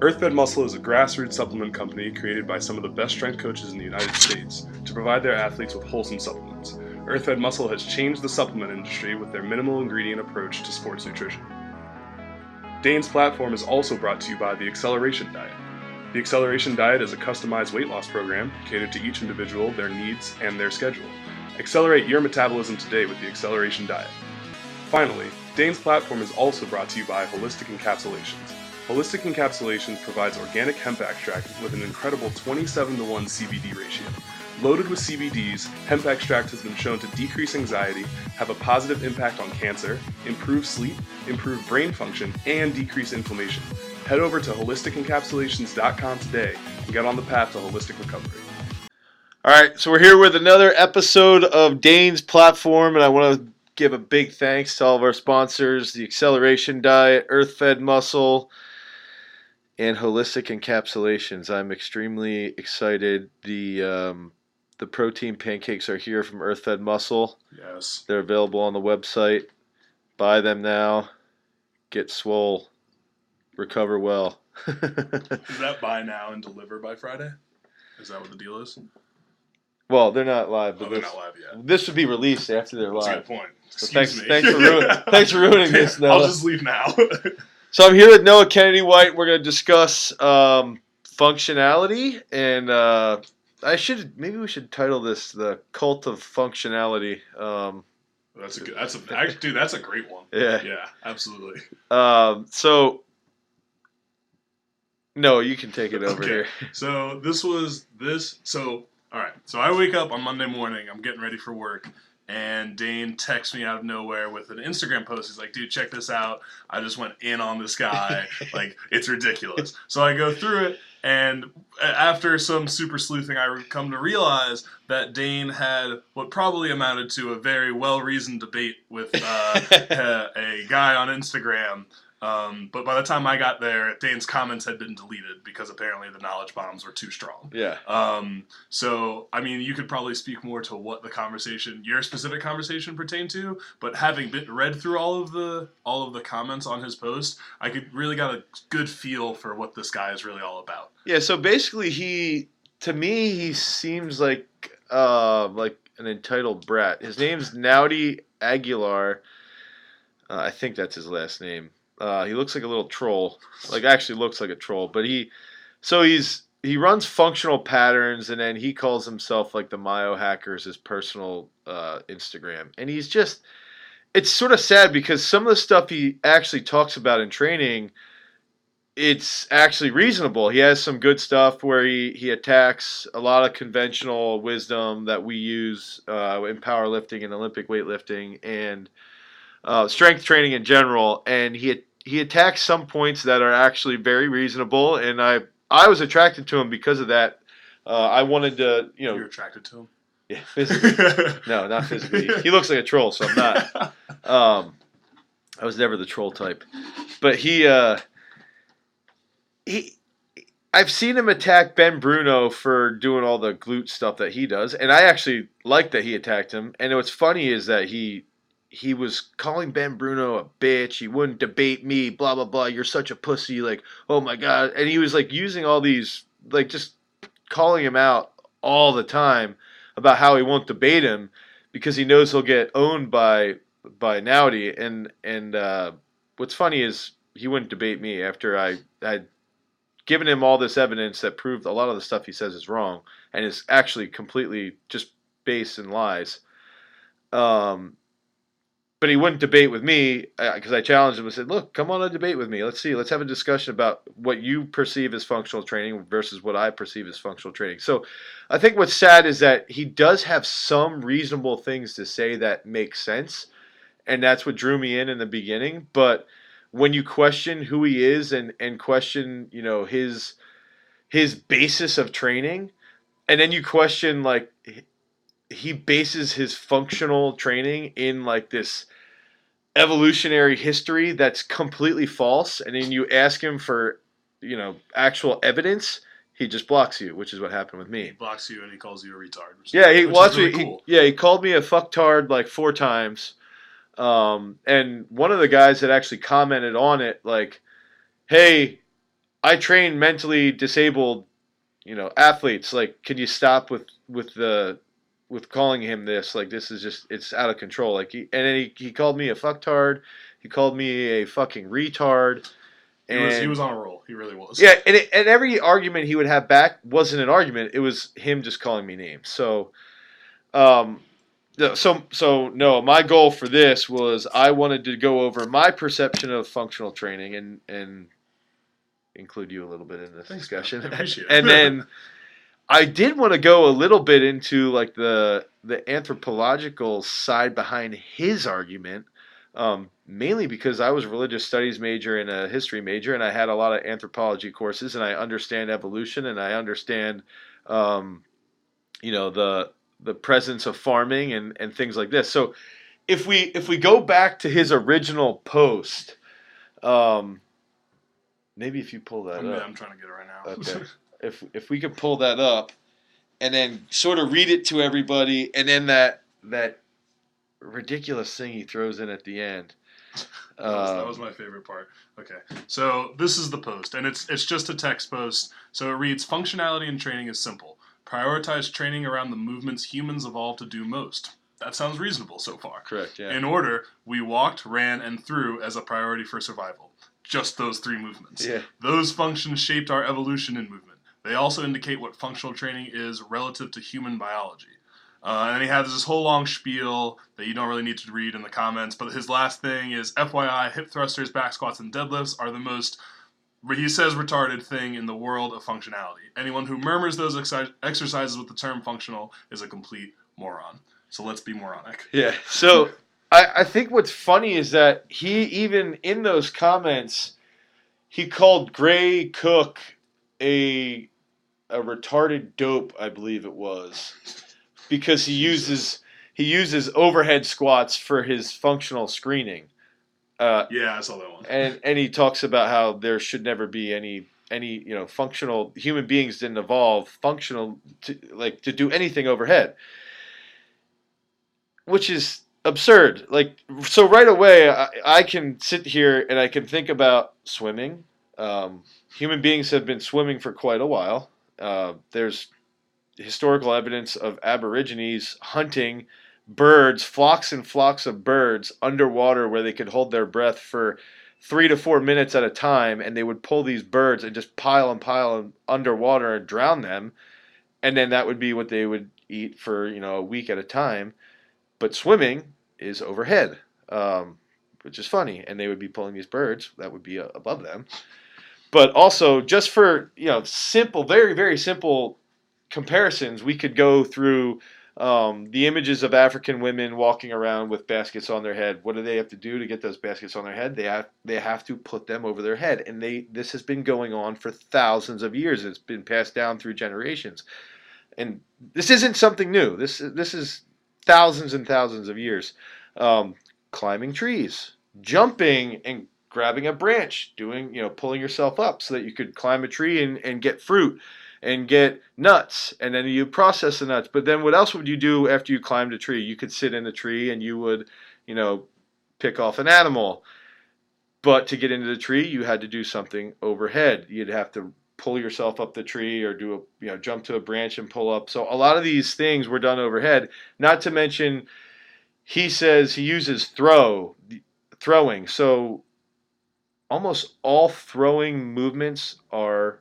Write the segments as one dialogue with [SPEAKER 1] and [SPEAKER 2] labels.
[SPEAKER 1] Earthfed Muscle is a grassroots supplement company created by some of the best strength coaches in the United States to provide their athletes with wholesome supplements. Earthfed Muscle has changed the supplement industry with their minimal ingredient approach to sports nutrition. Dane's platform is also brought to you by the Acceleration Diet. The Acceleration Diet is a customized weight loss program catered to each individual, their needs, and their schedule. Accelerate your metabolism today with the Acceleration Diet. Finally, Dane's platform is also brought to you by Holistic Encapsulations. Holistic Encapsulations provides organic hemp extract with an incredible 27 to 1 CBD ratio. Loaded with CBDs, hemp extract has been shown to decrease anxiety, have a positive impact on cancer, improve sleep, improve brain function, and decrease inflammation. Head over to holisticencapsulations.com today and get on the path to holistic recovery.
[SPEAKER 2] All right, so we're here with another episode of Dane's platform, and I want to give a big thanks to all of our sponsors: the Acceleration Diet, Earth Fed Muscle, and Holistic Encapsulations. I'm extremely excited. The um, the protein pancakes are here from Earth Fed Muscle.
[SPEAKER 1] Yes.
[SPEAKER 2] They're available on the website. Buy them now. Get swole. Recover well.
[SPEAKER 1] Is that buy now and deliver by Friday? Is that what the deal is?
[SPEAKER 2] well, they're not live, but
[SPEAKER 1] Oh, they're
[SPEAKER 2] this,
[SPEAKER 1] not live yet.
[SPEAKER 2] this would be released after they're
[SPEAKER 1] That's a
[SPEAKER 2] live.
[SPEAKER 1] good point.
[SPEAKER 2] So thanks,
[SPEAKER 1] me.
[SPEAKER 2] thanks for ruining, thanks for ruining this.
[SPEAKER 1] I'll just leave now.
[SPEAKER 2] So I'm here with Noah Kennedy White. We're going to discuss um, functionality, and uh, I should maybe we should title this the cult of functionality. Um,
[SPEAKER 1] that's a good. That's a actually, dude. That's a great one.
[SPEAKER 2] yeah.
[SPEAKER 1] Yeah, absolutely.
[SPEAKER 2] Um, so no, you can take it over
[SPEAKER 1] Okay.
[SPEAKER 2] here.
[SPEAKER 1] So this was this. So all right. So I wake up on Monday morning. I'm getting ready for work, and Dane texts me out of nowhere with an Instagram post. He's like, "Dude, check this out. I just went in on this guy. like, it's ridiculous." So I go through it, and after some super sleuthing, I come to realize that Dane had what probably amounted to a very well-reasoned debate with uh, a, a guy on Instagram. Um, but by the time I got there, Dane's comments had been deleted because apparently the knowledge bombs were too strong.
[SPEAKER 2] Yeah.
[SPEAKER 1] Um, so, I mean, you could probably speak more to what the conversation, your specific conversation, pertained to. But having been read through all of the all of the comments on his post, I could really got a good feel for what this guy is really all about.
[SPEAKER 2] Yeah. So basically, he to me he seems like uh, like an entitled brat. His name's Naudi Aguilar. Uh, I think that's his last name. Uh, he looks like a little troll. Like actually looks like a troll. But he, so he's he runs functional patterns, and then he calls himself like the Biohackers, his personal uh, Instagram, and he's just. It's sort of sad because some of the stuff he actually talks about in training, it's actually reasonable. He has some good stuff where he, he attacks a lot of conventional wisdom that we use uh, in powerlifting and Olympic weightlifting and uh, strength training in general. And he he attacks some points that are actually very reasonable. And I I was attracted to him because of that. Uh, I wanted to you know
[SPEAKER 1] You're attracted to him.
[SPEAKER 2] yeah, physically. no not physically. He looks like a troll, so I'm not. Um, I was never the troll type, but he uh, he. I've seen him attack Ben Bruno for doing all the glute stuff that he does, and I actually like that he attacked him. And what's funny is that he he was calling Ben Bruno a bitch. He wouldn't debate me. Blah blah blah. You're such a pussy. Like oh my god. And he was like using all these like just calling him out all the time about how he won't debate him because he knows he'll get owned by by Naudi. And and uh, what's funny is he wouldn't debate me after I had given him all this evidence that proved a lot of the stuff he says is wrong and is actually completely just based in lies. Um, but he wouldn't debate with me uh, because I challenged him and said, "Look, come on a debate with me. Let's see. Let's have a discussion about what you perceive as functional training versus what I perceive as functional training." So, I think what's sad is that he does have some reasonable things to say that make sense, and that's what drew me in in the beginning. But when you question who he is and and question, you know, his his basis of training, and then you question like he bases his functional training in like this evolutionary history that's completely false and then you ask him for you know actual evidence he just blocks you which is what happened with me.
[SPEAKER 1] He blocks you and he calls you a retard.
[SPEAKER 2] yeah he
[SPEAKER 1] which
[SPEAKER 2] well,
[SPEAKER 1] is
[SPEAKER 2] that's
[SPEAKER 1] really
[SPEAKER 2] he-
[SPEAKER 1] cool.
[SPEAKER 2] yeah he called me a fucktard like four times um, and one of the guys that actually commented on it like hey I train mentally disabled, you know, athletes. Like, can you stop with with the with calling him this? Like, this is just it's out of control. Like, he, and then he, he called me a fucktard. He called me a fucking retard.
[SPEAKER 1] He was, he was on a roll. He really was.
[SPEAKER 2] Yeah, and, it, and every argument he would have back wasn't an argument. It was him just calling me names. So, um, so so no. My goal for this was I wanted to go over my perception of functional training and and include you a little bit in this
[SPEAKER 1] Thanks,
[SPEAKER 2] discussion.
[SPEAKER 1] I appreciate it.
[SPEAKER 2] and then I did want to go a little bit into like the the anthropological side behind his argument. Um, mainly because I was a religious studies major and a history major, and I had a lot of anthropology courses, and I understand evolution, and I understand, um, you know, the the presence of farming and, and things like this. So, if we if we go back to his original post, um, maybe if you pull that
[SPEAKER 1] I'm,
[SPEAKER 2] up,
[SPEAKER 1] I'm trying to get it right now.
[SPEAKER 2] Okay. if if we could pull that up and then sort of read it to everybody and then that that ridiculous thing he throws in at the end
[SPEAKER 1] That was, that
[SPEAKER 2] Um,
[SPEAKER 1] was my favorite part. Okay, so this is the post, and it's it's just a text post. So it reads: Functionality in training is simple. Prioritize training around the movements humans evolved to do most. That sounds reasonable so far.
[SPEAKER 2] correct yeah
[SPEAKER 1] In order, we walked, ran, and threw as a priority for survival. Just those three movements.
[SPEAKER 2] yeah
[SPEAKER 1] Those functions shaped our evolution in movement. They also indicate what functional training is relative to human biology. Uh, and he has this whole long spiel that you don't really need to read in the comments. But his last thing is FYI, hip thrusters, back squats, and deadlifts are the most, he says, retarded thing in the world of functionality. Anyone who murmurs those exercises with the term functional is a complete moron. So let's be moronic.
[SPEAKER 2] yeah so I, I think what's funny is that he even in those comments he called gray cook a a retarded dope i believe it was because he uses he uses overhead squats for his functional screening. Uh,
[SPEAKER 1] Yeah, I saw that one.
[SPEAKER 2] and and he talks about how there should never be any any you know functional human beings didn't evolve functional to like to do anything overhead. Which is absurd. Like so right away I, I can sit here and i can think about swimming. Um, human beings have been swimming for quite a while uh, there's historical evidence of aborigines hunting birds flocks and flocks of birds underwater where they could hold their breath for three to four minutes at a time and they would pull these birds and just pile and pile them underwater and drown them. And then that would be what they would eat for you know a week at a time. But swimming is overhead um, which is funny. And they would be pulling these birds that would be uh, above them but also just for you know simple very very simple comparisons we could go through um, the images of African women walking around with baskets on their head. What do they have to do to get those baskets on their head? They have they have to put them over their head, and they this has been going on for thousands of years. It's been passed down through generations, and this isn't something new. This this is thousands and thousands of years. Um, climbing trees, jumping and grabbing a branch, doing you know pulling yourself up so that you could climb a tree and, and get fruit and get nuts and then you process the nuts. But then what else would you do after you climbed a tree? You could sit in a tree and you would you know pick off an animal. But to get into the tree you had to do something overhead. You'd have to pull yourself up the tree or do a you know jump to a branch and pull up. So a lot of these things were done overhead. Not to mention he says he uses throw throwing. So almost all throwing movements are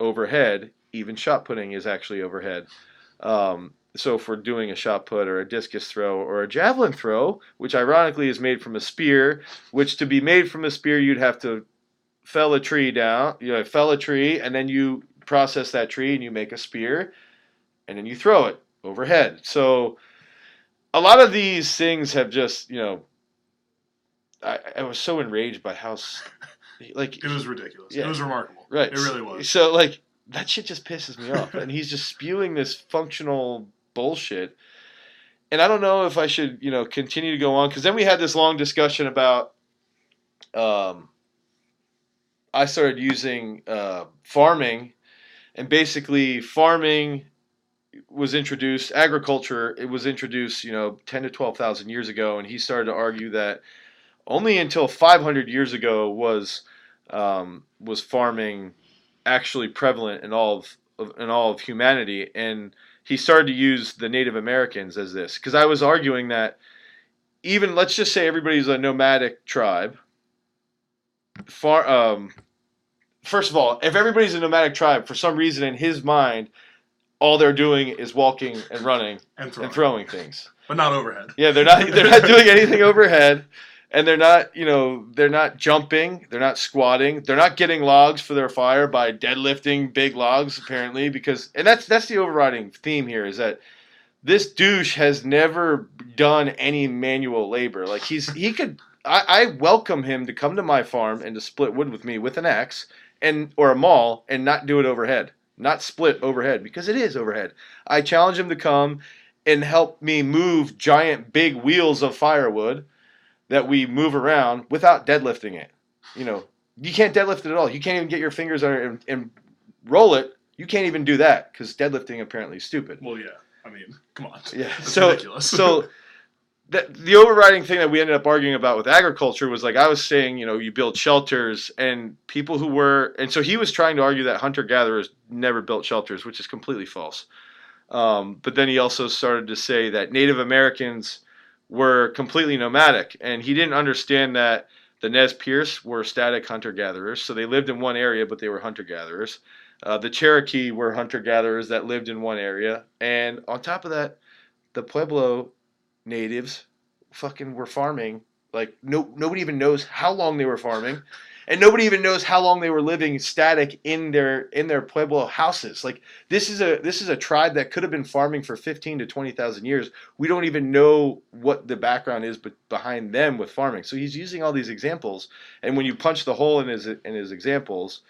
[SPEAKER 2] overhead even shot putting is actually overhead. Um, so we're doing a shot put or a discus throw or a javelin throw, which ironically is made from a spear, which to be made from a spear you'd have to fell a tree down, you know, fell a tree, and then you process that tree and you make a spear, and then you throw it overhead. So a lot of these things have just, you know, I, I was so enraged by how, like,
[SPEAKER 1] It was ridiculous.
[SPEAKER 2] Yeah.
[SPEAKER 1] It was remarkable.
[SPEAKER 2] Right.
[SPEAKER 1] It really was.
[SPEAKER 2] So like that shit just pisses me off, and he's just spewing this functional bullshit. And I don't know if I should, you know, continue to go on because then we had this long discussion about. Um, I started using uh, farming, and basically farming was introduced. Agriculture it was introduced, you know, ten to twelve thousand years ago, and he started to argue that only until five hundred years ago was um, was farming actually prevalent in all of in all of humanity, and he started to use the Native Americans as this because I was arguing that even let's just say everybody's a nomadic tribe. Far, um, first of all, if everybody's a nomadic tribe, for some reason in his mind, all they're doing is walking and running
[SPEAKER 1] And throwing.
[SPEAKER 2] and throwing things.
[SPEAKER 1] But not overhead.
[SPEAKER 2] Yeah, they're not they're not doing anything overhead, and they're not you know they're not jumping, they're not squatting, they're not getting logs for their fire by deadlifting big logs apparently because and that's that's the overriding theme here is that this douche has never done any manual labor. Like he's he could I, I welcome him to come to my farm and to split wood with me with an axe and or a maul and not do it overhead, not split overhead because it is overhead. I challenge him to come and help me move giant big wheels of firewood that we move around without deadlifting it. You know, you can't deadlift it at all. You can't even get your fingers on it and, and roll it. You can't even do that because deadlifting apparently is stupid.
[SPEAKER 1] Well, yeah. I mean, come on.
[SPEAKER 2] Yeah.
[SPEAKER 1] That's
[SPEAKER 2] so
[SPEAKER 1] ridiculous.
[SPEAKER 2] so the, the overriding thing that we ended up arguing about with agriculture was like I was saying, you know, you build shelters and people who were and so he was trying to argue that hunter gatherers never built shelters, which is completely false. Um, but then he also started to say that Native Americans were completely nomadic, and he didn't understand that the Nez Perce were static hunter gatherers. So they lived in one area, but they were hunter gatherers. Uh, the Cherokee were hunter gatherers that lived in one area, and on top of that, the Pueblo natives fucking were farming. Like no nobody even knows how long they were farming, and nobody even knows how long they were living static in their in their Pueblo houses. Like this is a this is a tribe that could have been farming for fifteen to twenty thousand years. We don't even know what the background is, but behind them with farming. So he's using all these examples, and when you punch the hole in his in his examples,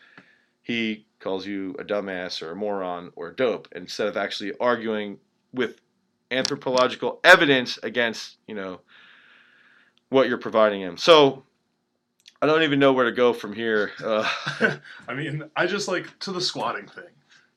[SPEAKER 2] he calls you a dumbass or a moron or a dope instead of actually arguing with anthropological evidence against you know what you're providing him. So I don't even know where to go from here. Uh,
[SPEAKER 1] I mean, I just like to the squatting thing.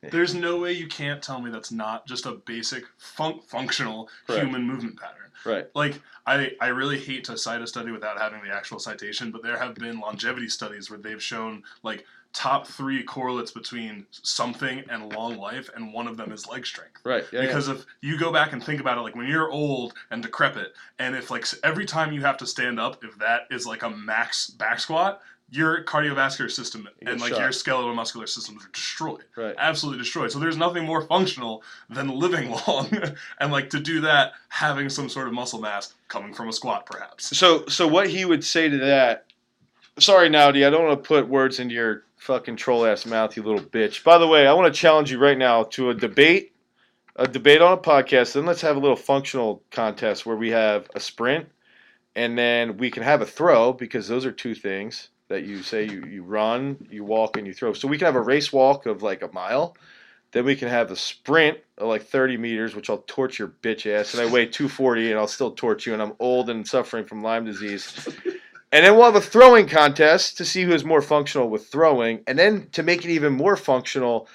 [SPEAKER 2] Yeah.
[SPEAKER 1] There's no way you can't tell me that's not just a basic fun- functional
[SPEAKER 2] Correct.
[SPEAKER 1] human movement pattern.
[SPEAKER 2] right.
[SPEAKER 1] Like I, I really hate to cite a study without having the actual citation, but there have been longevity studies where they've shown like top three correlates between something and long life, and one of them is leg strength.
[SPEAKER 2] Right. Yeah, yeah.
[SPEAKER 1] because if you go back and think about it like when you're old and decrepit and if like every time you have to stand up if that is like a max back squat your cardiovascular system
[SPEAKER 2] You
[SPEAKER 1] and like
[SPEAKER 2] shot.
[SPEAKER 1] your skeletal muscular systems are destroyed
[SPEAKER 2] Right.
[SPEAKER 1] absolutely destroyed so there's nothing more functional than living long and like to do that having some sort of muscle mass coming from a squat perhaps
[SPEAKER 2] So so what he would say to that? Sorry, Naudi, I don't want to put words into your fucking troll ass mouth, you little bitch. By the way, I want to challenge you right now to a debate, a debate on a podcast. Then let's have a little functional contest where we have a sprint, and then we can have a throw because those are two things that you say you, you run, you walk, and you throw. So we can have a race walk of like a mile. Then we can have a sprint of like 30 meters, which I'll torch your bitch ass. And I weigh 240 and I'll still torch you. And I'm old and suffering from Lyme disease. And then we'll have a throwing contest to see who is more functional with throwing. And then to make it even more functional,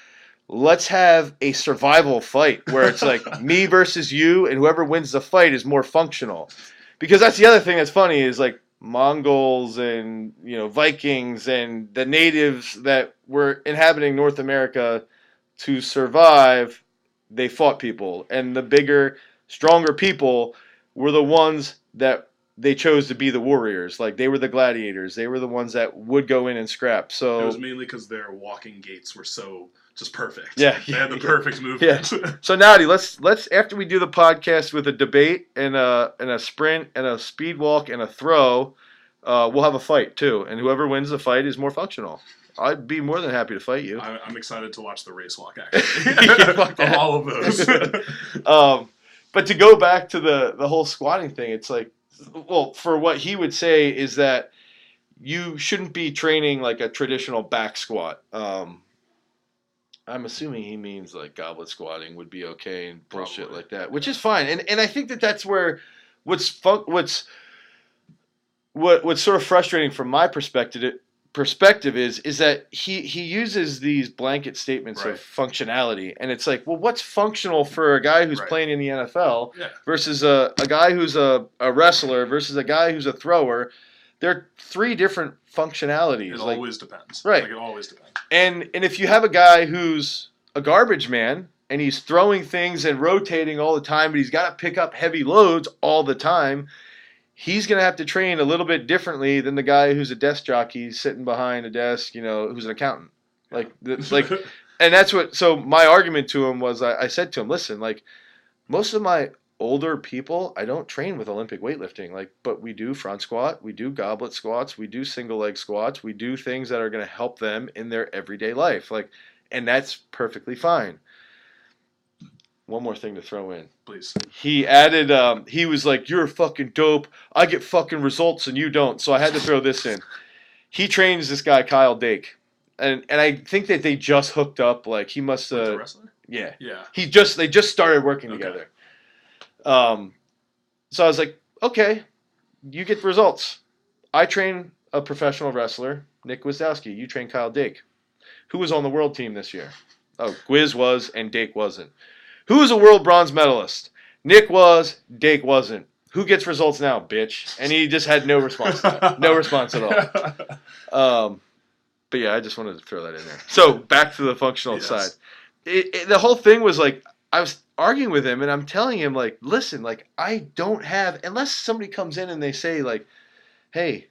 [SPEAKER 2] let's have a survival fight where it's like me versus you, and whoever wins the fight is more functional. Because that's the other thing that's funny is like Mongols and you know Vikings and the natives that were inhabiting North America to survive, they fought people, and the bigger, stronger people were the ones that they chose to be the warriors. Like they were the gladiators. They were the ones that would go in and scrap. So
[SPEAKER 1] it was mainly because their walking gaits were so just perfect
[SPEAKER 2] Yeah,
[SPEAKER 1] they had the
[SPEAKER 2] yeah,
[SPEAKER 1] perfect movement
[SPEAKER 2] So Naudi, let's let's after we do the podcast with a debate and a and a sprint and a speed walk and a throw, uh, we'll have a fight too, and whoever wins the fight is more functional. I'd be more than happy to fight you.
[SPEAKER 1] I- I'm excited to watch the race walk actually
[SPEAKER 2] that.
[SPEAKER 1] all of those.
[SPEAKER 2] um, but to go back to the the whole squatting thing, it's like, well, for what he would say is that you shouldn't be training like a traditional back squat. Um, I'm assuming he means like goblet squatting would be okay and bullshit
[SPEAKER 1] Probably.
[SPEAKER 2] like that, which is fine. And and I think that that's where what's fun, what's what what's sort of frustrating from my perspective perspective is is that he he uses these blanket statements
[SPEAKER 1] Right.
[SPEAKER 2] of functionality and it's like well what's functional for a guy who's
[SPEAKER 1] Right.
[SPEAKER 2] playing in the NFL
[SPEAKER 1] yeah.
[SPEAKER 2] versus a, a guy who's a, a wrestler versus a guy who's a thrower there are three different functionalities.
[SPEAKER 3] It
[SPEAKER 2] like,
[SPEAKER 3] always depends.
[SPEAKER 2] Right.
[SPEAKER 3] Like it always depends.
[SPEAKER 2] and and if you have a guy who's a garbage man and he's throwing things and rotating all the time, but he's got to pick up heavy loads all the time, he's going to have to train a little bit differently than the guy who's a desk jockey sitting behind a desk, you know, who's an accountant. Like, like, and that's what. So my argument to him was, I, I said to him, listen, like, most of my older people, I don't train with Olympic weightlifting, like, but we do front squat, we do goblet squats, we do single leg squats, we do things that are going to help them in their everyday life, like, and that's perfectly fine. One more thing to throw in.
[SPEAKER 3] please.
[SPEAKER 2] He added, um, he was like, "You're fucking dope. I get fucking results and you don't." So I had to throw this in. He trains this guy Kyle Dake, and and I think that they just hooked up. Like he must, uh,
[SPEAKER 3] wrestler?
[SPEAKER 2] yeah.
[SPEAKER 3] Yeah.
[SPEAKER 2] He just they just started working
[SPEAKER 3] Okay.
[SPEAKER 2] together. Um, so I was like, okay, you get results. I train a professional wrestler, Nick Gwiazdowski. You train Kyle Dake. Who was on the world team this year? Oh, Gwiz was and Dake wasn't. Who was a world bronze medalist? Nick was, Dake wasn't. Who gets results now, bitch? And he just had no response. To that. No response at all. Um, but yeah, I just wanted to throw that in there. So back to the functional
[SPEAKER 3] Yes.
[SPEAKER 2] side. It, it, the whole thing was like I was arguing with him, and I'm telling him like, listen, like I don't have unless somebody comes in and they say like, hey,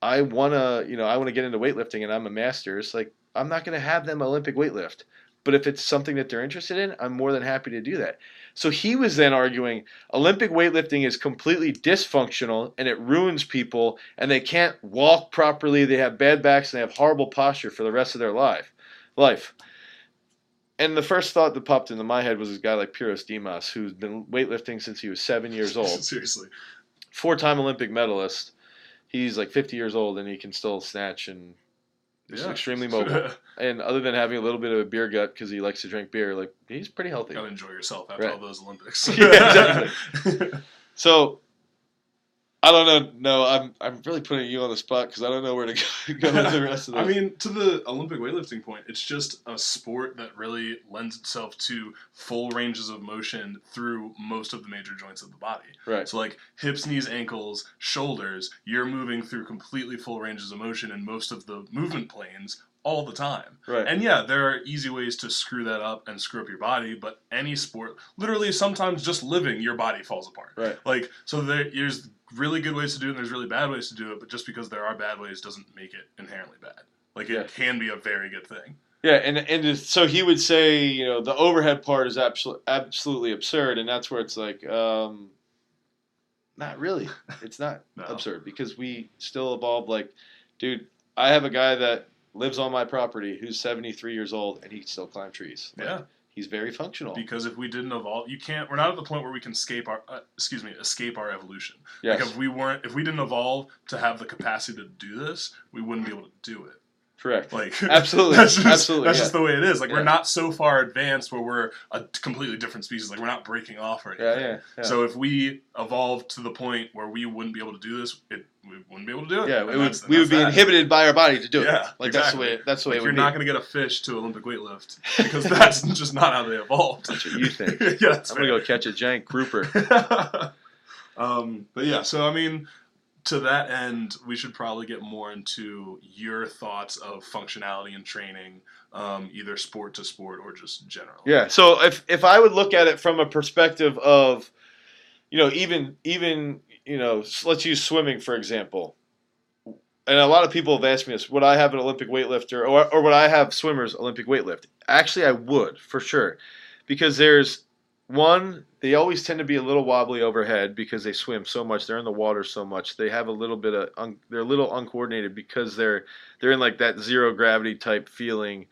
[SPEAKER 2] I wanna, you know, I wanna get into weightlifting, and I'm a master's. Like I'm not gonna have them Olympic weightlift. But if it's something that they're interested in, I'm more than happy to do that. So he was then arguing Olympic weightlifting is completely dysfunctional and it ruins people and they can't walk properly, they have bad backs and they have horrible posture for the rest of their life. Life. And the first thought that popped into my head was this guy like Pyrros Dimas, who's been weightlifting since he was seven years old,
[SPEAKER 3] Seriously.
[SPEAKER 2] four-time Olympic medalist. He's like 50 years old and he can still snatch and is
[SPEAKER 3] Yeah.
[SPEAKER 2] extremely mobile. And other than having a little bit of a beer gut because he likes to drink beer, like he's pretty healthy.
[SPEAKER 3] Gotta enjoy yourself after
[SPEAKER 2] Right.
[SPEAKER 3] all those Olympics.
[SPEAKER 2] Yeah, So I don't know. No, I'm I'm really putting you on the spot because I don't know where to go, go with the rest of this.
[SPEAKER 3] I mean, to the Olympic weightlifting point, it's just a sport that really lends itself to full ranges of motion through most of the major joints of the body.
[SPEAKER 2] right?
[SPEAKER 3] So, like hips, knees, ankles, shoulders, you're moving through completely full ranges of motion in most of the movement planes all the time.
[SPEAKER 2] Right.
[SPEAKER 3] And yeah, there are easy ways to screw that up and screw up your body, but any sport, literally, sometimes just living, your body falls apart.
[SPEAKER 2] Right.
[SPEAKER 3] Like, so there, there's really good ways to do it, and there's really bad ways to do it, but just because there are bad ways doesn't make it inherently bad. Like, it
[SPEAKER 2] Yeah.
[SPEAKER 3] can be a very good thing.
[SPEAKER 2] Yeah, and and so he would say, you know, the overhead part is absolutely absolutely absurd, and that's where it's like, um, not really. It's not
[SPEAKER 3] No.
[SPEAKER 2] absurd because we still evolve. Like, dude, I have a guy that lives on my property who's 73 years old and he can still climb trees. Like,
[SPEAKER 3] Yeah.
[SPEAKER 2] he's very functional.
[SPEAKER 3] Because if we didn't evolve, you can't. We're not at the point where we can escape our, uh, excuse me, escape our evolution.
[SPEAKER 2] Yes,
[SPEAKER 3] Like if we weren't, if we didn't evolve to have the capacity to do this, we wouldn't be able to do it.
[SPEAKER 2] correct.
[SPEAKER 3] Like
[SPEAKER 2] Absolutely,
[SPEAKER 3] that's just,
[SPEAKER 2] absolutely,
[SPEAKER 3] That's
[SPEAKER 2] yeah.
[SPEAKER 3] just the way it is. Like
[SPEAKER 2] Yeah.
[SPEAKER 3] we're not so far advanced where we're a completely different species. Like we're not breaking off or anything.
[SPEAKER 2] Yeah, yeah, yeah.
[SPEAKER 3] So if we evolved to the point where we wouldn't be able to do this, it we wouldn't be able to do it.
[SPEAKER 2] yeah, it would, we would be
[SPEAKER 3] that.
[SPEAKER 2] inhibited by our body to do it.
[SPEAKER 3] Yeah,
[SPEAKER 2] like that's the way. That's the way
[SPEAKER 3] Like
[SPEAKER 2] it
[SPEAKER 3] you're not going to get a fish to Olympic weightlift because that's just not how they evolved.
[SPEAKER 2] That's what you think.
[SPEAKER 3] yeah,
[SPEAKER 2] I'm gonna go catch a giant grouper.
[SPEAKER 3] um, but yeah, so I mean, to that end, we should probably get more into your thoughts of functionality and training, um, either sport to sport or just general.
[SPEAKER 2] Yeah. So if if I would look at it from a perspective of, you know, even even you know, let's use swimming for example. And a lot of people have asked me this: Would I have an Olympic weightlifter, or or would I have swimmers Olympic weightlift? Actually, I would for sure, because there's one. They always tend to be a little wobbly overhead because they swim so much. They're in the water so much. They have a little bit of un, they're a little uncoordinated because they're they're in like that zero gravity type feeling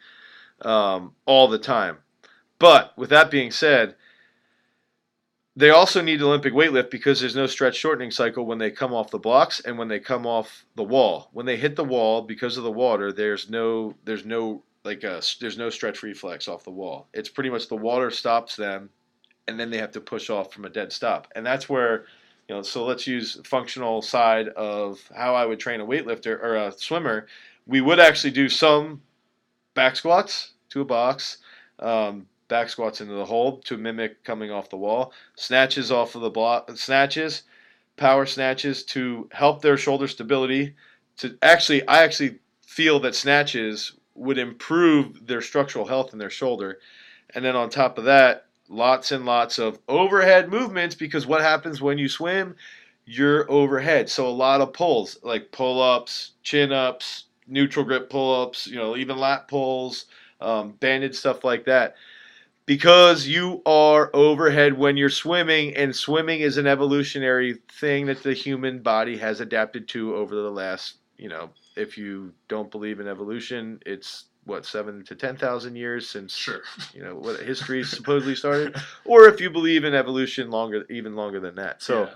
[SPEAKER 2] um, all the time. But with that being said, they also need Olympic weightlift because there's no stretch shortening cycle when they come off the blocks and when they come off the wall. When they hit the wall because of the water, there's no there's no like a, there's no stretch reflex off the wall. It's pretty much the water stops them, and then they have to push off from a dead stop. And that's where you know. So let's use functional side of how I would train a weightlifter or a swimmer. We would actually do some back squats to a box. Um, back squats into the hold to mimic coming off the wall, snatches off of the block, snatches, power snatches to help their shoulder stability. To actually, I actually feel that snatches would improve their structural health in their shoulder. And then on top of that, lots and lots of overhead movements because what happens when you swim? You're overhead. So a lot of pulls, like pull ups, chin ups, neutral grip pull ups, you know, even lat pulls, um, banded stuff like that. Because you are overhead when you're swimming, and swimming is an evolutionary thing that the human body has adapted to over the last, you know, if you don't believe in evolution, it's what seven to ten thousand years since
[SPEAKER 1] Sure.
[SPEAKER 2] you know what history supposedly started, or if you believe in evolution longer, even longer than that. So,
[SPEAKER 1] Yeah.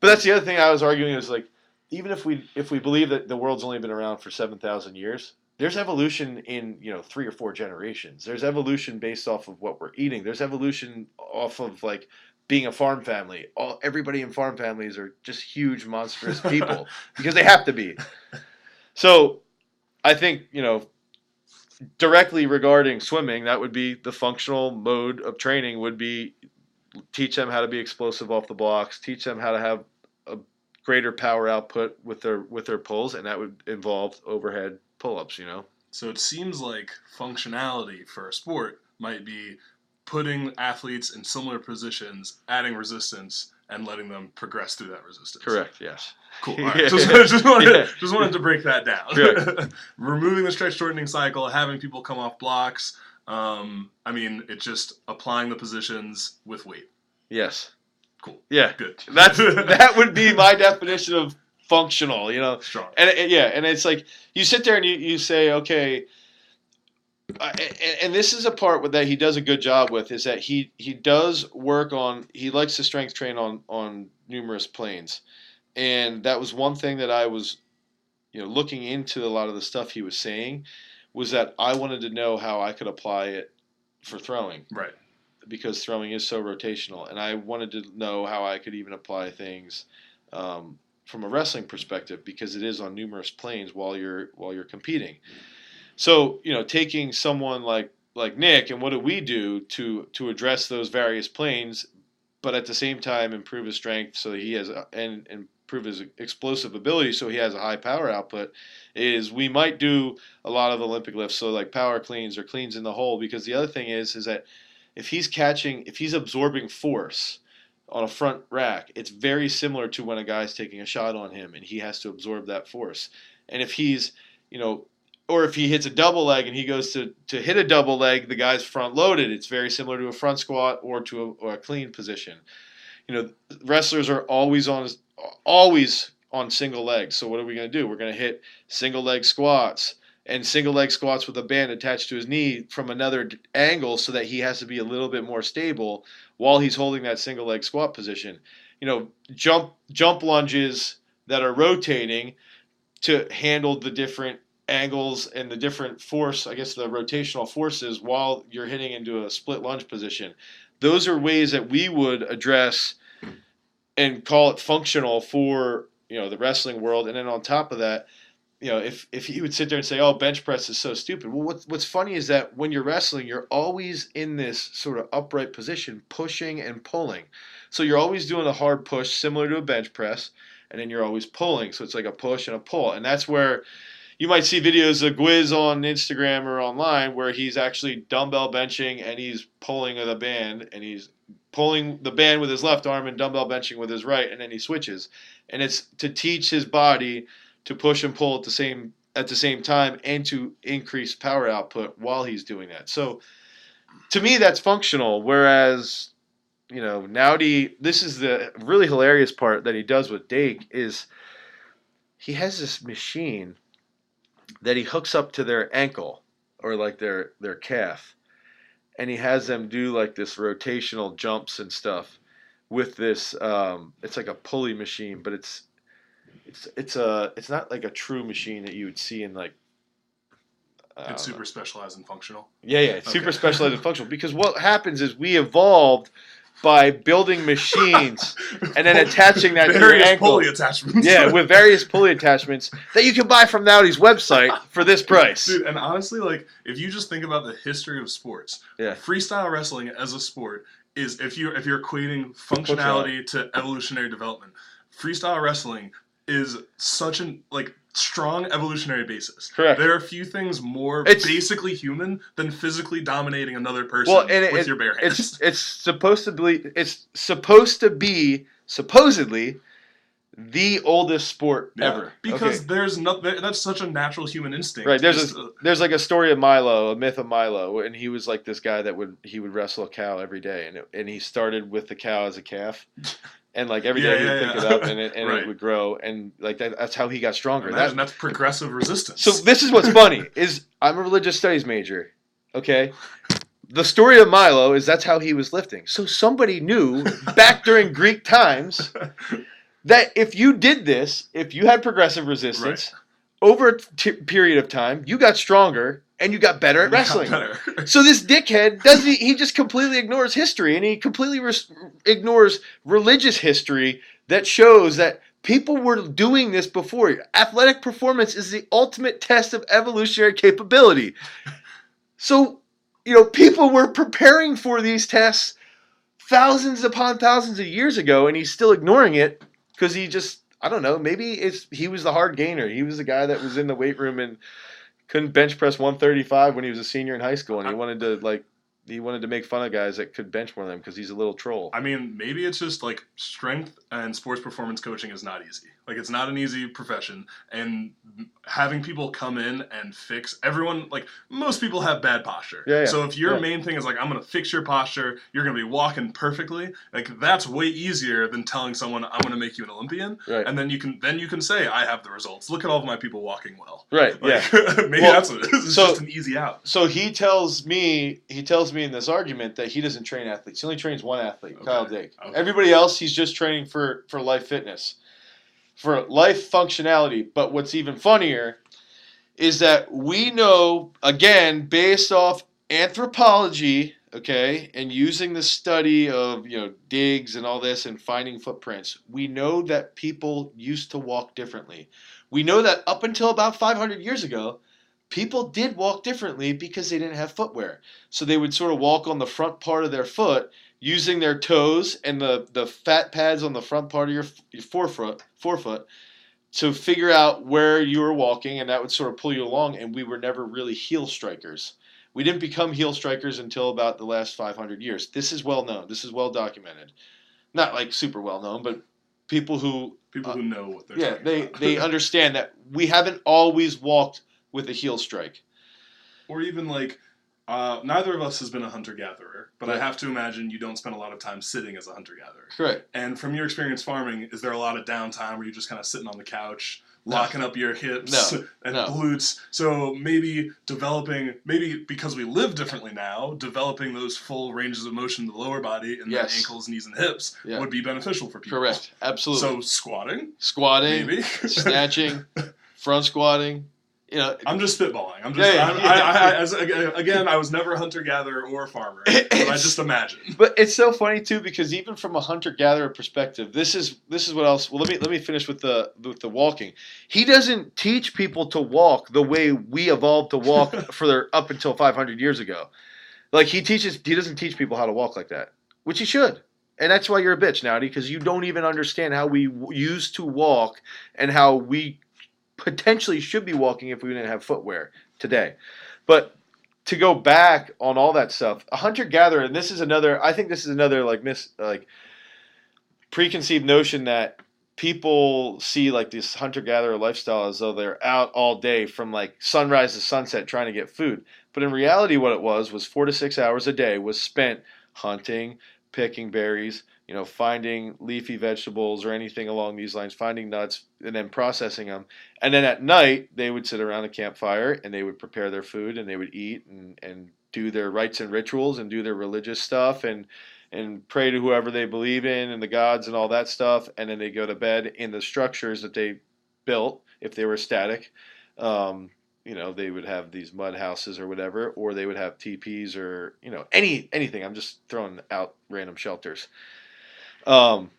[SPEAKER 2] but that's the other thing I was arguing is like, even if we if we believe that the world's only been around for seven thousand years, there's evolution in you know three or four generations. There's evolution based off of what we're eating. There's evolution off of like being a farm family. All everybody in farm families are just huge monstrous people because they have to be. So, I think you know directly regarding swimming, that would be the functional mode of training would be teach them how to be explosive off the blocks, teach them how to have greater power output with their with their pulls, and that would involve overhead pull ups. You know.
[SPEAKER 1] So it seems like functionality for a sport might be putting athletes in similar positions, adding resistance, and letting them progress through that resistance.
[SPEAKER 2] Correct. Yes.
[SPEAKER 1] Cool.
[SPEAKER 2] Yeah.
[SPEAKER 1] Just, just, wanted,
[SPEAKER 2] Yeah.
[SPEAKER 1] just wanted to break that down. Removing the stretch shortening cycle, having people come off blocks. Um, I mean, it's just applying the positions with weight.
[SPEAKER 2] Yes.
[SPEAKER 1] Cool.
[SPEAKER 2] Yeah.
[SPEAKER 1] Good.
[SPEAKER 2] That's that would be my definition of functional. You know.
[SPEAKER 1] strong.
[SPEAKER 2] and it, yeah, and it's like you sit there and you, you say, okay, uh, and, and this is a part that he does a good job with is that he he does work on he likes to strength train on on numerous planes, and that was one thing that I was, you know, looking into a lot of the stuff he was saying, was that I wanted to know how I could apply it for throwing
[SPEAKER 1] Right.
[SPEAKER 2] Because throwing is so rotational, and I wanted to know how I could even apply things um, from a wrestling perspective because it is on numerous planes while you're while you're competing. So you know, taking someone like like Nick and what do we do to to address those various planes, but at the same time improve his strength so that he has a, and and improve his explosive ability so he has a high power output is we might do a lot of olympic lifts so like power cleans or cleans in the hole because the other thing is is that if he's catching if he's absorbing force on a front rack it's very similar to when a guy's taking a shot on him and he has to absorb that force. And if he's you know or if he hits a double leg and he goes to, to hit a double leg the guy's front loaded. It's very similar to a front squat or to a, or a clean position. You know wrestlers are always on always on single legs. So what are we going to do? We're going to hit single leg squats and single leg squats with a band attached to his knee from another angle so that he has to be a little bit more stable while he's holding that single leg squat position. You know, jump jump lunges that are rotating to handle the different angles and the different force, I guess the rotational forces while you're hitting into a split lunge position. Those are ways that we would address and call it functional for, you know, the wrestling world. And then on top of that, you know, if if he would sit there and say, "Oh, bench press is so stupid," well, what's what's funny is that when you're wrestling, you're always in this sort of upright position, pushing and pulling. So you're always doing a hard push, similar to a bench press, and then you're always pulling. So it's like a push and a pull, and that's where you might see videos of Gwiz on Instagram or online where he's actually dumbbell benching and he's pulling with a band and he's pulling the band with his left arm and dumbbell benching with his right, and then he switches. And it's to teach his body to push and pull at the same at the same time and to increase power output while he's doing that. So to me that's functional whereas you know Naudi this is the really hilarious part that he does with Dake is he has this machine that he hooks up to their ankle or like their their calf and he has them do like this rotational jumps and stuff with this um, it's like a pulley machine but it's it's it's a it's not like a true machine that you would see in like I
[SPEAKER 1] It's
[SPEAKER 2] know.
[SPEAKER 1] super specialized and functional.
[SPEAKER 2] Yeah, yeah, it's super specialized and functional. Because what happens is we evolved by building machines and then attaching that to your
[SPEAKER 1] various
[SPEAKER 2] ankle.
[SPEAKER 1] pulley attachments.
[SPEAKER 2] yeah, with various pulley attachments that you can buy from Naudi's website for this price.
[SPEAKER 1] Dude, and honestly, like if you just think about the history of sports,
[SPEAKER 2] Yeah.
[SPEAKER 1] freestyle wrestling as a sport is if you if you're equating functionality to evolutionary development,
[SPEAKER 3] freestyle wrestling is such an like strong evolutionary basis.
[SPEAKER 2] Correct.
[SPEAKER 3] There are few things more
[SPEAKER 2] It's-
[SPEAKER 3] basically human than physically dominating another person
[SPEAKER 2] Well, and it-
[SPEAKER 3] with
[SPEAKER 2] it-
[SPEAKER 3] your bare hands.
[SPEAKER 2] It's it's supposed to be it's supposed to be supposedly the oldest sport
[SPEAKER 3] Yeah,
[SPEAKER 2] ever.
[SPEAKER 3] because
[SPEAKER 2] Okay.
[SPEAKER 3] there's no there- that's such a natural human instinct.
[SPEAKER 2] Right, there's a there's like a story of Milo, a myth of Milo, and he was like this guy that would he would wrestle a cow every day, and it, and he started with the cow as a calf, and like every day
[SPEAKER 3] Yeah, yeah,
[SPEAKER 2] pick
[SPEAKER 3] yeah.
[SPEAKER 2] it up and it and
[SPEAKER 3] Right.
[SPEAKER 2] it would grow, and like that, that's how he got stronger. That-
[SPEAKER 3] imagine that's progressive resistance.
[SPEAKER 2] so this is what's funny is I'm a religious studies major, okay. The story of Milo is that's how he was lifting. So somebody knew back during Greek times that if you did this, if you had progressive resistance over a t- period of time, you got stronger and you got better at wrestling.
[SPEAKER 3] better.
[SPEAKER 2] So this dickhead doesn't he just completely ignores history and he completely res- ignores religious history that shows that people were doing this before. Athletic performance is the ultimate test of evolutionary capability. So, you know, people were preparing for these tests thousands upon thousands of years ago and he's still ignoring it because he just I don't know, maybe it's he was the hard gainer. He was the guy that was in the weight room and couldn't bench press 135 when he was a senior in high school and he wanted to like he wanted to make fun of guys that could bench more than him because he's a little troll.
[SPEAKER 3] I mean, maybe it's just like strength and sports performance coaching is not easy. Like it's not an easy profession, and having people come in and fix everyone. Like most people have bad posture.
[SPEAKER 2] Yeah, yeah.
[SPEAKER 3] So if your
[SPEAKER 2] Yeah.
[SPEAKER 3] main thing is like I'm gonna fix your posture, you're gonna be walking perfectly. Like that's way easier than telling someone I'm gonna make you an Olympian,
[SPEAKER 2] Right.
[SPEAKER 3] and then you can then you can say I have the results. Look at all of my people walking well.
[SPEAKER 2] Right. Yeah.
[SPEAKER 3] Like, maybe
[SPEAKER 2] Well,
[SPEAKER 3] that's what it is. It's
[SPEAKER 2] so-
[SPEAKER 3] just an easy out.
[SPEAKER 2] So he tells me he tells me in this argument that he doesn't train athletes. He only trains one athlete, Kyle
[SPEAKER 3] Okay.
[SPEAKER 2] Dake.
[SPEAKER 3] Okay.
[SPEAKER 2] Everybody else he's just training for for life fitness. For life functionality. But what's even funnier is that we know again based off anthropology, okay, and using the study of, you know, digs and all this and finding footprints, we know that people used to walk differently. We know that up until about 500 years ago, people did walk differently because they didn't have footwear. So they would sort of walk on the front part of their foot using their toes and the, the fat pads on the front part of your, your forefoot, forefoot to figure out where you were walking, and that would sort of pull you along. And we were never really heel strikers. We didn't become heel strikers until about the last 500 years. This is well known. This is well documented. Not like super well known, but people who
[SPEAKER 3] People uh, who know what they're
[SPEAKER 2] yeah they they understand that we haven't always walked with a heel strike.
[SPEAKER 3] or even like uh, neither of us has been a hunter gatherer, but I have to imagine you don't spend a lot of time sitting as a hunter gatherer.
[SPEAKER 2] Correct.
[SPEAKER 3] And from your experience farming, is there a lot of downtime where you're just kind of sitting on the couch, locking up your hips
[SPEAKER 2] No.
[SPEAKER 3] and
[SPEAKER 2] No.
[SPEAKER 3] glutes? So maybe developing, maybe because we live differently now, developing those full ranges of motion in the lower body and
[SPEAKER 2] Yes.
[SPEAKER 3] the ankles, knees, and hips
[SPEAKER 2] Yeah.
[SPEAKER 3] would be beneficial for people.
[SPEAKER 2] Correct. Absolutely.
[SPEAKER 3] So squatting,
[SPEAKER 2] squatting,
[SPEAKER 3] maybe.
[SPEAKER 2] snatching, front squatting. You know,
[SPEAKER 3] I'm just spitballing. I'm just.
[SPEAKER 2] Yeah,
[SPEAKER 3] I'm,
[SPEAKER 2] yeah,
[SPEAKER 3] I. I, as, again, I was never a hunter gatherer or a farmer, but I just imagine.
[SPEAKER 2] but it's so funny too because even from a hunter gatherer perspective, this is this is what else. Well, let me let me finish with the with the walking. He doesn't teach people to walk the way we evolved to walk for their, up until 500 years ago. Like he teaches, he doesn't teach people how to walk like that, which he should. And that's why you're a bitch, Naudi, because you don't even understand how we w- used to walk and how we potentially should be walking if we didn't have footwear today. But to go back on all that stuff, a hunter gatherer, and this is another. I think this is another like mis like preconceived notion that people see like this hunter gatherer lifestyle as though they're out all day from like sunrise to sunset trying to get food. But in reality, what it was was four to six hours a day was spent hunting, picking berries, you know, finding leafy vegetables or anything along these lines, finding nuts, and then processing them. And then at night, they would sit around a campfire and they would prepare their food and they would eat and, and do their rites and rituals and do their religious stuff and and pray to whoever they believe in and the gods and all that stuff. And then they go to bed in the structures that they built if they were static. Um, you know, they would have these mud houses or whatever, or they would have teepees or you know any anything. I'm just throwing out random shelters. Um,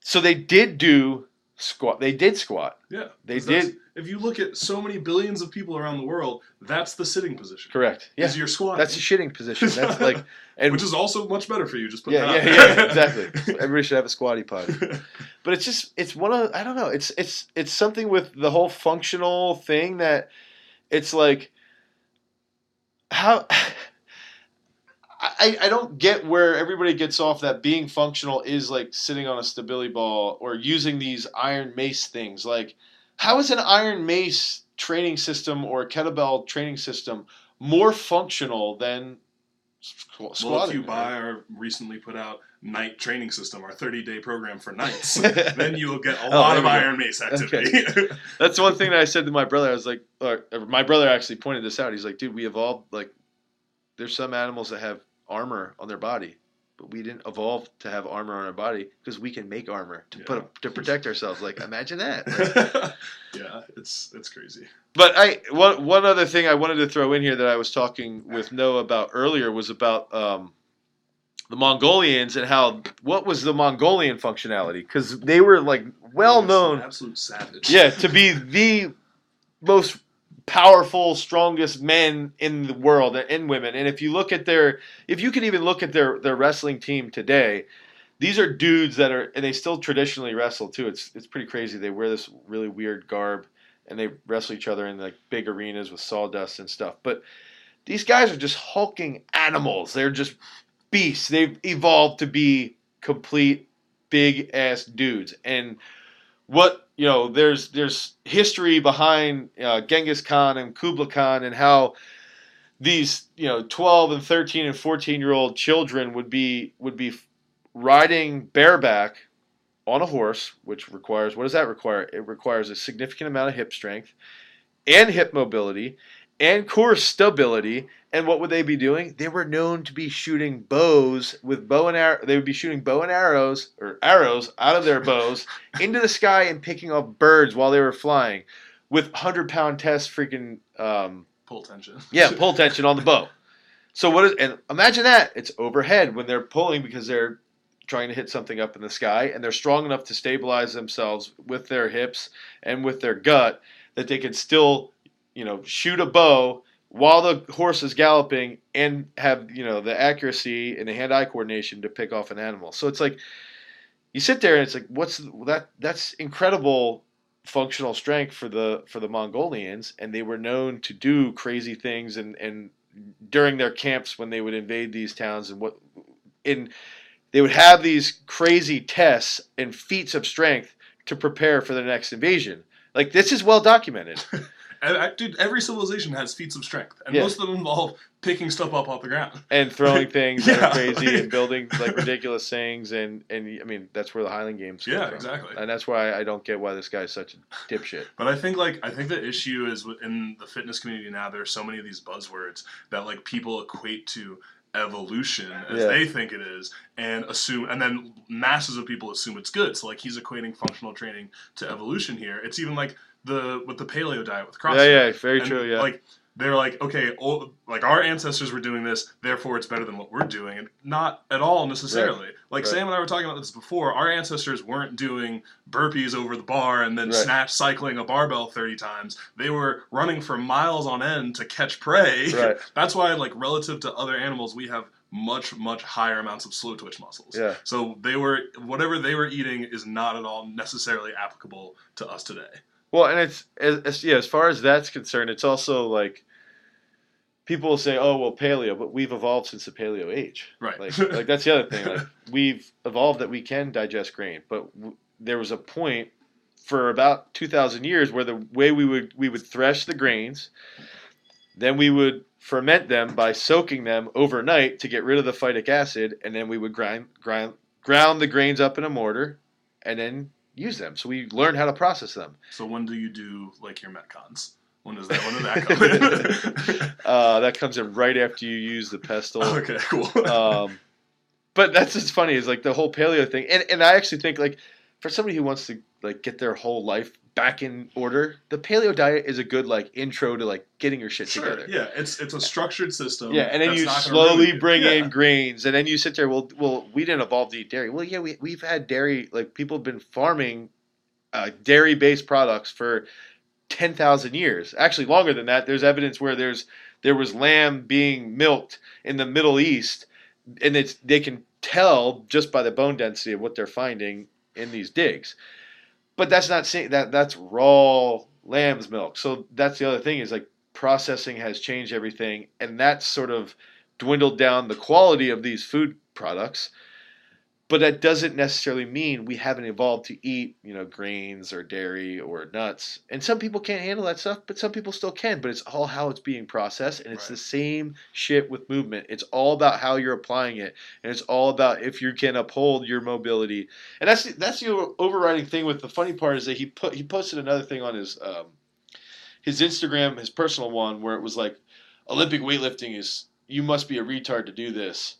[SPEAKER 2] so they did do squat. They did squat.
[SPEAKER 1] Yeah,
[SPEAKER 2] they did.
[SPEAKER 1] If you look at so many billions of people around the world, that's the sitting position.
[SPEAKER 2] Correct. Yeah.
[SPEAKER 1] Is your squat.
[SPEAKER 2] That's the shitting position. That's like, and
[SPEAKER 1] which is also much better for you. Just put
[SPEAKER 2] yeah,
[SPEAKER 1] that
[SPEAKER 2] yeah, yeah, exactly. Everybody should have a squatty potty. But it's just, it's one of, I don't know. It's, it's, it's something with the whole functional thing that it's like, how. I, I don't get where everybody gets off that being functional is like sitting on a stability ball or using these iron mace things. Like, how is an iron mace training system or a kettlebell training system more functional than squ-
[SPEAKER 1] well,
[SPEAKER 2] squatting?
[SPEAKER 1] if you buy our recently put out night training system, our 30 day program for nights, then you will get a
[SPEAKER 2] Oh,
[SPEAKER 1] lot
[SPEAKER 2] there
[SPEAKER 1] of
[SPEAKER 2] we go.
[SPEAKER 1] Iron Mace activity.
[SPEAKER 2] That's one thing that I said to my brother. I was like, or, or my brother actually pointed this out. He's like, dude, we evolved like, there's some animals that have armor on their body, but we didn't evolve to have armor on our body because we can make armor to
[SPEAKER 1] Yeah.
[SPEAKER 2] put to protect ourselves. Like, imagine that. Like,
[SPEAKER 1] yeah, it's it's crazy.
[SPEAKER 2] But I one one other thing I wanted to throw in here that I was talking with Noah about earlier was about um, the Mongolians and how what was the Mongolian functionality because they were like well known,
[SPEAKER 1] absolute savage.
[SPEAKER 2] yeah, to be the most powerful, strongest men in the world and women. And if you look at their, if you can even look at their their wrestling team today. These are dudes that are, and they still traditionally wrestle too. It's it's pretty crazy. They wear this really weird garb, and they wrestle each other in like big arenas with sawdust and stuff. But these guys are just hulking animals. They're just beasts. They've evolved to be complete big ass dudes. And what you know, there's there's history behind uh, Genghis Khan and Kublai Khan and how these you know 12 and 13 and 14 year old children would be would be riding bareback on a horse, which requires what does that require? It requires a significant amount of hip strength and hip mobility and core stability. And what would they be doing? They were known to be shooting bows with bow and arrow. They would be shooting bow and arrows or arrows out of their bows into the sky and picking off birds while they were flying with hundred pound test freaking um,
[SPEAKER 1] Pull tension.
[SPEAKER 2] yeah, pull tension on the bow. So what is and imagine that it's overhead when they're pulling because they're trying to hit something up in the sky and they're strong enough to stabilize themselves with their hips and with their gut that they can still, you know, shoot a bow while the horse is galloping and have, you know, the accuracy and the hand-eye coordination to pick off an animal. So it's like you sit there and it's like what's that that's incredible functional strength for the for the Mongolians, and they were known to do crazy things and and during their camps when they would invade these towns and what in they would have these crazy tests and feats of strength to prepare for the next invasion. Like this is well documented.
[SPEAKER 1] And, I- dude, every civilization has feats of strength, and
[SPEAKER 2] Yeah.
[SPEAKER 1] most of them involve picking stuff up off the ground.
[SPEAKER 2] and throwing things that
[SPEAKER 1] Yeah.
[SPEAKER 2] are crazy and building like ridiculous things and and I mean that's where the Highland Games come
[SPEAKER 1] Yeah,
[SPEAKER 2] from.
[SPEAKER 1] exactly.
[SPEAKER 2] and that's why I don't get why this guy's such a dipshit.
[SPEAKER 1] But I think like I think the issue is in the fitness community now. There are so many of these buzzwords that like people equate to evolution as
[SPEAKER 2] Yeah.
[SPEAKER 1] they think it is, and assume, and then masses of people assume it's good. So like he's equating functional training to evolution here. It's even like the with the paleo diet with CrossFit.
[SPEAKER 2] Yeah, yeah, very
[SPEAKER 1] And,
[SPEAKER 2] true. Yeah,
[SPEAKER 1] Like they're like, okay, all, like our ancestors were doing this, therefore it's better than what we're doing, and not at all necessarily. Like
[SPEAKER 2] Right.
[SPEAKER 1] Sam and I were talking about this before. Our ancestors weren't doing burpees over the bar and then
[SPEAKER 2] Right.
[SPEAKER 1] snatch cycling a barbell thirty times. They were running for miles on end to catch prey.
[SPEAKER 2] Right.
[SPEAKER 1] That's why, like relative to other animals, we have much much higher amounts of slow twitch muscles.
[SPEAKER 2] yeah.
[SPEAKER 1] So they were whatever they were eating is not at all necessarily applicable to us today.
[SPEAKER 2] Well, and it's as, as yeah, as far as that's concerned, it's also like people will say, "Oh, well, paleo," but we've evolved since the paleo age.
[SPEAKER 1] Right.
[SPEAKER 2] Like, like that's the other thing. Like, we've evolved that we can digest grain, but w- there was a point for about two thousand years where the way we would we would thresh the grains, then we would ferment them by soaking them overnight to get rid of the phytic acid, and then we would grind grind ground the grains up in a mortar, and then use them. So we learn how to process them.
[SPEAKER 1] So when do you do like your metcons? When does that? When does that come?
[SPEAKER 2] Uh, that comes in right after you use the pestle.
[SPEAKER 1] okay, cool.
[SPEAKER 2] Um, but that's what's funny is like the whole paleo thing, and and I actually think like for somebody who wants to like get their whole life back in order, the paleo diet is a good like intro to like getting your shit
[SPEAKER 1] sure.
[SPEAKER 2] together.
[SPEAKER 1] Yeah, it's it's a structured system.
[SPEAKER 2] Yeah, and then you slowly bring
[SPEAKER 1] Yeah.
[SPEAKER 2] in grains, and then you sit there. Well, well, we didn't evolve to eat dairy. Well, yeah, we we've had dairy. Like people have been farming uh, dairy based products for 10,000 years. Actually, longer than that. There's evidence where there's there was lamb being milked in the Middle East, and it's they can tell just by the bone density of what they're finding in these digs. But that's not saying that that's raw lamb's milk. So that's the other thing is like processing has changed everything, and that's sort of dwindled down the quality of these food products but that doesn't necessarily mean we haven't evolved to eat you know grains or dairy or nuts. And some people can't handle that stuff but some people still can but it's all how it's being processed and it's right. the same shit with movement. It's all about how you're applying it and it's all about if you can uphold your mobility. And that's that's the overriding thing with the funny part is that he put he posted another thing on his um, his instagram his personal one where it was like olympic weightlifting is you must be a retard to do this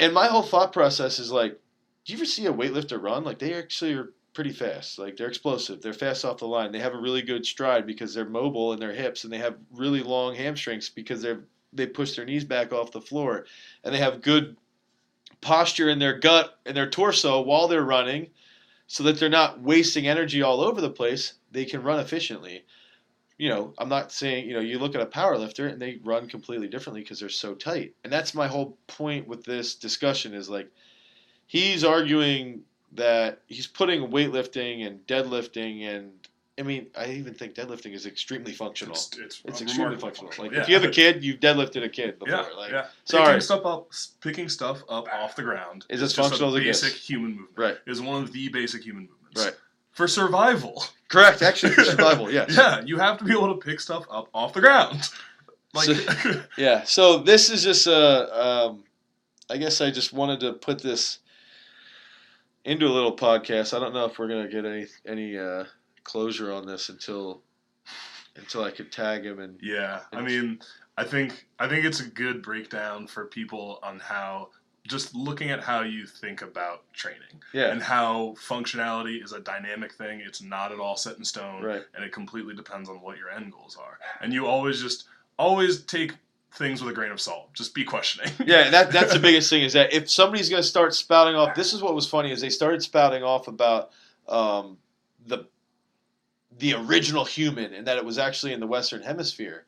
[SPEAKER 2] and my whole thought process is like, do you ever see a weightlifter run? Like they actually are pretty fast. Like they're explosive. They're fast off the line. They have a really good stride because they're mobile in their hips, and they have really long hamstrings because they're they push their knees back off the floor, and they have good posture in their gut and their torso while they're running, so that they're not wasting energy all over the place. They can run efficiently you know, I'm not saying, you know, you look at a power lifter and they run completely differently because they're so tight. And that's my whole point with this discussion is like he's arguing that he's putting weightlifting and deadlifting and I mean, I even think deadlifting is extremely functional. It's, it's, it's extremely functional. functional. Like yeah. if you have a kid, you've deadlifted a kid before.
[SPEAKER 1] Yeah,
[SPEAKER 2] like,
[SPEAKER 1] yeah. Sorry. Picking stuff up, picking stuff up off the ground
[SPEAKER 2] is as functional
[SPEAKER 1] as
[SPEAKER 2] a
[SPEAKER 1] basic human movement.
[SPEAKER 2] Right.
[SPEAKER 1] Is one of the basic human movements.
[SPEAKER 2] Right
[SPEAKER 1] for survival.
[SPEAKER 2] Correct, actually, for survival. Yes.
[SPEAKER 1] yeah, you have to be able to pick stuff up off the ground.
[SPEAKER 2] Like, so, yeah. So this is just a. Um, I guess I just wanted to put this into a little podcast. I don't know if we're gonna get any any uh, closure on this until until I could tag him and.
[SPEAKER 1] Yeah, and I mean, I think I think it's a good breakdown for people on how just looking at how you think about training
[SPEAKER 2] yeah.
[SPEAKER 1] and how functionality is a dynamic thing it's not at all set in stone
[SPEAKER 2] right.
[SPEAKER 1] and it completely depends on what your end goals are and you always just always take things with a grain of salt just be questioning
[SPEAKER 2] yeah that, that's the biggest thing is that if somebody's going to start spouting off this is what was funny is they started spouting off about um, the the original human and that it was actually in the western hemisphere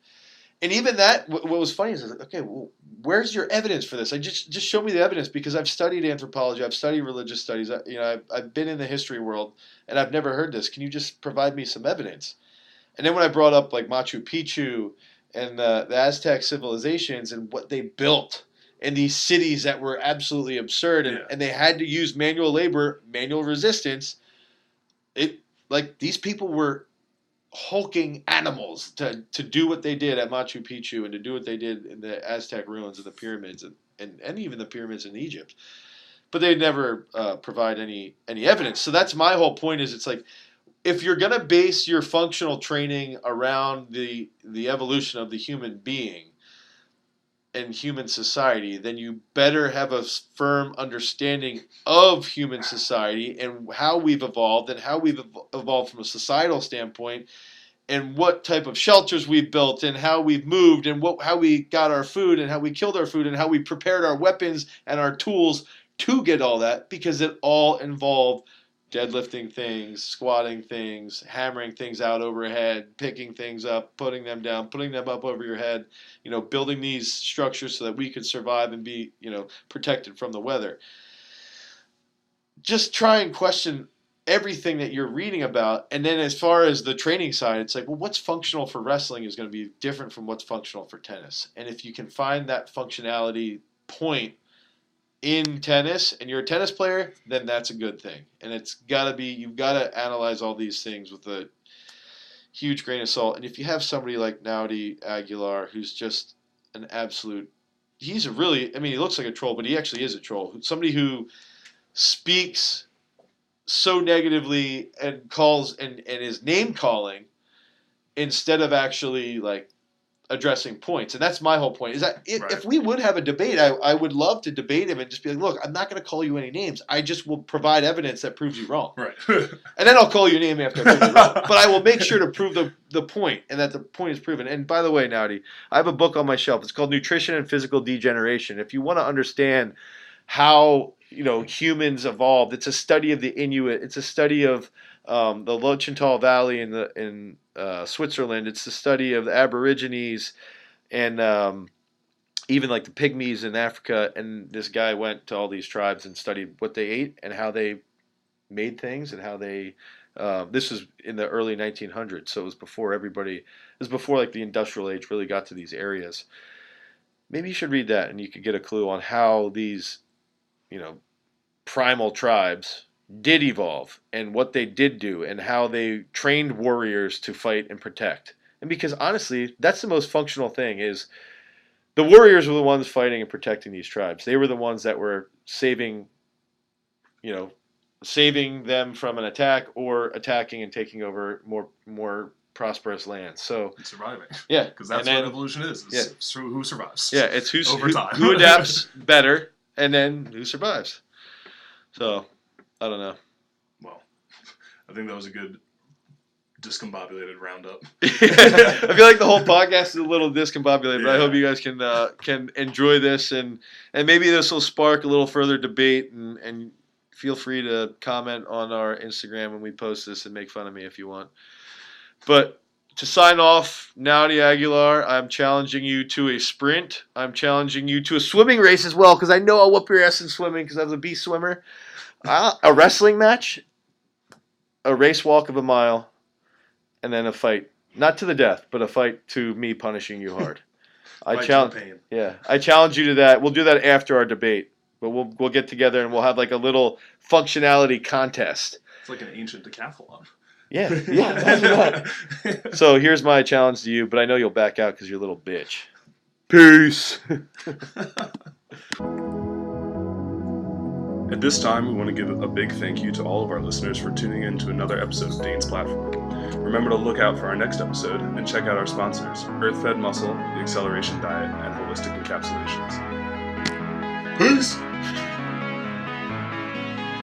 [SPEAKER 2] and even that, what was funny is, okay, well, where's your evidence for this? I just just show me the evidence because I've studied anthropology, I've studied religious studies, I, you know, I've, I've been in the history world, and I've never heard this. Can you just provide me some evidence? And then when I brought up like Machu Picchu and the, the Aztec civilizations and what they built and these cities that were absolutely absurd, and,
[SPEAKER 1] Yeah.
[SPEAKER 2] and they had to use manual labor, manual resistance. It like these people were hulking animals to, to do what they did at Machu Picchu and to do what they did in the Aztec ruins and the pyramids and, and, and even the pyramids in Egypt. But they never uh, provide any any evidence. So that's my whole point. Is it's like if you're gonna base your functional training around the the evolution of the human being and human society, then you better have a firm understanding of human society and how we've evolved and how we've evolved from a societal standpoint and what type of shelters we've built and how we've moved and what how we got our food and how we killed our food and how we prepared our weapons and our tools to get all that because it all involved deadlifting things, squatting things, hammering things out overhead, picking things up, putting them down, putting them up over your head, you know, building these structures so that we could survive and be, you know, protected from the weather. Just try and question everything that you're reading about. And then as far as the training side, it's like, well, what's functional for wrestling is going to be different from what's functional for tennis. And if you can find that functionality point in tennis and you're a tennis player, then that's a good thing. And it's got to be, you've got to analyze all these things with a huge grain of salt. And if you have somebody like Naudi Aguilar, who's just an absolute, he's a really, I mean, he looks like a troll, but he actually is a troll. Somebody who speaks so negatively and calls and, and is name calling instead of actually like addressing points. And that's my whole point is that if,
[SPEAKER 1] Right.
[SPEAKER 2] if we would have a debate, I, I would love to debate him and just be like, look, I'm not going to call you any names. I just will provide evidence that proves you wrong.
[SPEAKER 1] right.
[SPEAKER 2] And then I'll call your name after I prove you wrong. But I will make sure to prove the, the point and that the point is proven. And by the way, Naudi, I have a book on my shelf. It's called Nutrition and Physical Degeneration. If you want to understand how you know humans evolved, it's a study of the Inuit. It's a study of um, the Lötschental Valley in the in uh, Switzerland. It's the study of the Aborigines and um, even like the pygmies in Africa. And this guy went to all these tribes and studied what they ate and how they made things and how they. Uh, this was in the early 1900s, so it was before everybody. It was before like the industrial age really got to these areas. Maybe you should read that, and you could get a clue on how these, you know, primal tribes did evolve and what they did do and how they trained warriors to fight and protect. And because honestly, that's the most functional thing is the warriors were the ones fighting and protecting these tribes. They were the ones that were saving you know, saving them from an attack or attacking and taking over more more prosperous lands. So
[SPEAKER 1] And surviving.
[SPEAKER 2] yeah,
[SPEAKER 1] Because that's
[SPEAKER 2] then-
[SPEAKER 1] what evolution is. is
[SPEAKER 2] yeah.
[SPEAKER 1] who survives.
[SPEAKER 2] Yeah, it's who's,
[SPEAKER 1] Over
[SPEAKER 2] who,
[SPEAKER 1] time.
[SPEAKER 2] who adapts better and then who survives. So I don't know.
[SPEAKER 1] Well, I think that was a good discombobulated roundup.
[SPEAKER 2] I feel like the whole podcast is a little discombobulated, but I hope you guys can uh, can enjoy this and and maybe this will spark a little further debate and and feel free to comment on our Instagram when we post this and make fun of me if you want. But to sign off, Naudi Aguilar, I'm challenging you to a sprint. I'm challenging you to a swimming race as well because I know I'll whoop your ass in swimming because I was a beast swimmer. Uh, a wrestling match, a race walk of a mile, and then a fight. Not to the death, but a fight to me punishing you hard. I
[SPEAKER 1] Fight
[SPEAKER 2] challenge.
[SPEAKER 1] the pain.
[SPEAKER 2] Yeah, I challenge you to that. We'll do that after our debate, but we'll we'll get together and we'll have like a little functionality contest.
[SPEAKER 1] It's like an ancient decathlon.
[SPEAKER 2] Yeah, yeah. imagine that. so here's my challenge to you, but I know you'll back out because you're a little bitch. Peace.
[SPEAKER 1] At this time, we want to give a big thank you to all of our listeners for tuning in to another episode of Dane's Platform. Remember to look out for our next episode and check out our sponsors Earthfed Muscle, the Acceleration Diet, and Holistic Encapsulations. Peace!